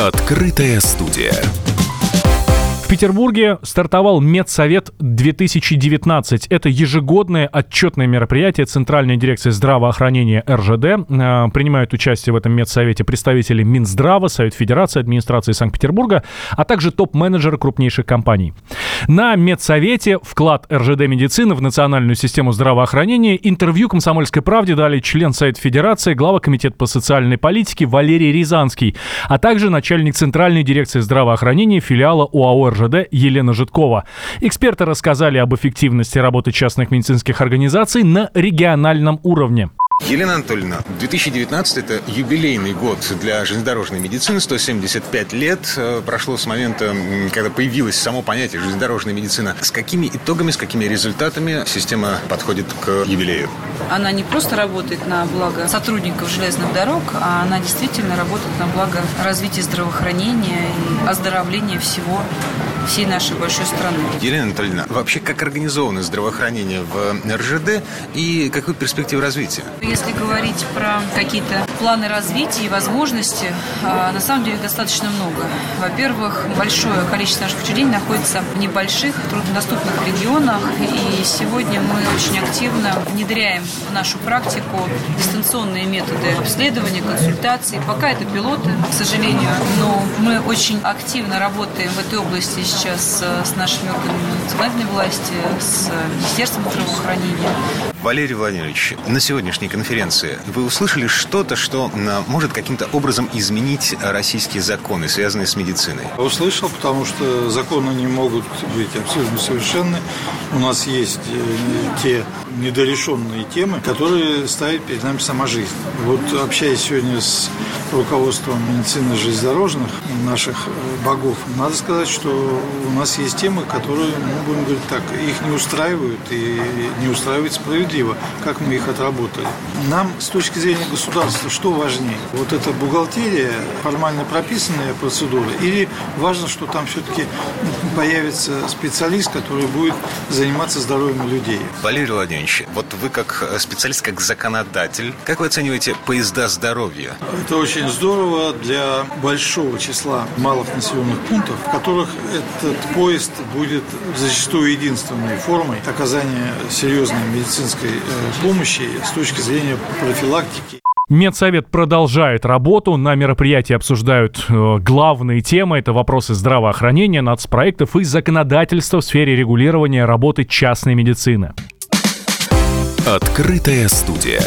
Открытая студия. Петербурге стартовал Медсовет 2019. Это ежегодное отчетное мероприятие Центральной дирекции здравоохранения РЖД. Э, принимают участие в этом Медсовете представители Минздрава, Совет Федерации, администрации Санкт-Петербурга, а также топ-менеджеры крупнейших компаний. На Медсовете вклад РЖД медицины в национальную систему здравоохранения интервью «Комсомольской правде» дали член Совет Федерации, глава Комитета по социальной политике Валерий Рязанский, а также начальник Центральной дирекции здравоохранения филиала УАО РЖД Елена Житкова. Эксперты рассказали об эффективности работы частных медицинских организаций на региональном уровне. Елена Анатольевна, 2019 – это юбилейный год для железнодорожной медицины. 175 лет э, прошло с момента, когда появилось само понятие железнодорожная медицина. С какими итогами, с какими результатами система подходит к юбилею? Она не просто работает на благо сотрудников железных дорог, а она действительно работает на благо развития здравоохранения и оздоровления всего всей нашей большой страны. Елена Анатольевна, вообще как организовано здравоохранение в РЖД и какой перспективы развития? Если говорить про какие-то планы развития и возможности, а, на самом деле достаточно много. Во-первых, большое количество наших учреждений находится в небольших, труднодоступных регионах, и сегодня мы очень активно внедряем в нашу практику дистанционные методы обследования, консультаций. Пока это пилоты, к сожалению, но мы очень активно работаем в этой области сейчас э, с нашими органами национальной власти, с Министерством здравоохранения. Валерий Владимирович, на сегодняшней конференции вы услышали что-то, что может каким-то образом изменить российские законы, связанные с медициной? Услышал, потому что законы не могут быть абсолютно совершенны. У нас есть э, те недорешенные темы, которые ставит перед нами сама жизнь. Вот общаясь сегодня с руководством медицины железнодорожных наших э, богов, надо сказать, что у нас есть темы, которые, ну, будем говорить так, их не устраивают и не устраивает справедливо, как мы их отработали. Нам с точки зрения государства что важнее? Вот эта бухгалтерия, формально прописанная процедура, или важно, что там все-таки появится специалист, который будет заниматься здоровьем людей? Валерий Владимирович, вот вы как специалист, как законодатель, как вы оцениваете поезда здоровья? Это очень здорово для большого числа малых населенных пунктов, в которых этот поезд будет зачастую единственной формой оказания серьезной медицинской э, помощи с точки зрения профилактики. Медсовет продолжает работу. На мероприятии обсуждают э, главные темы. Это вопросы здравоохранения, нацпроектов и законодательства в сфере регулирования работы частной медицины. Открытая студия.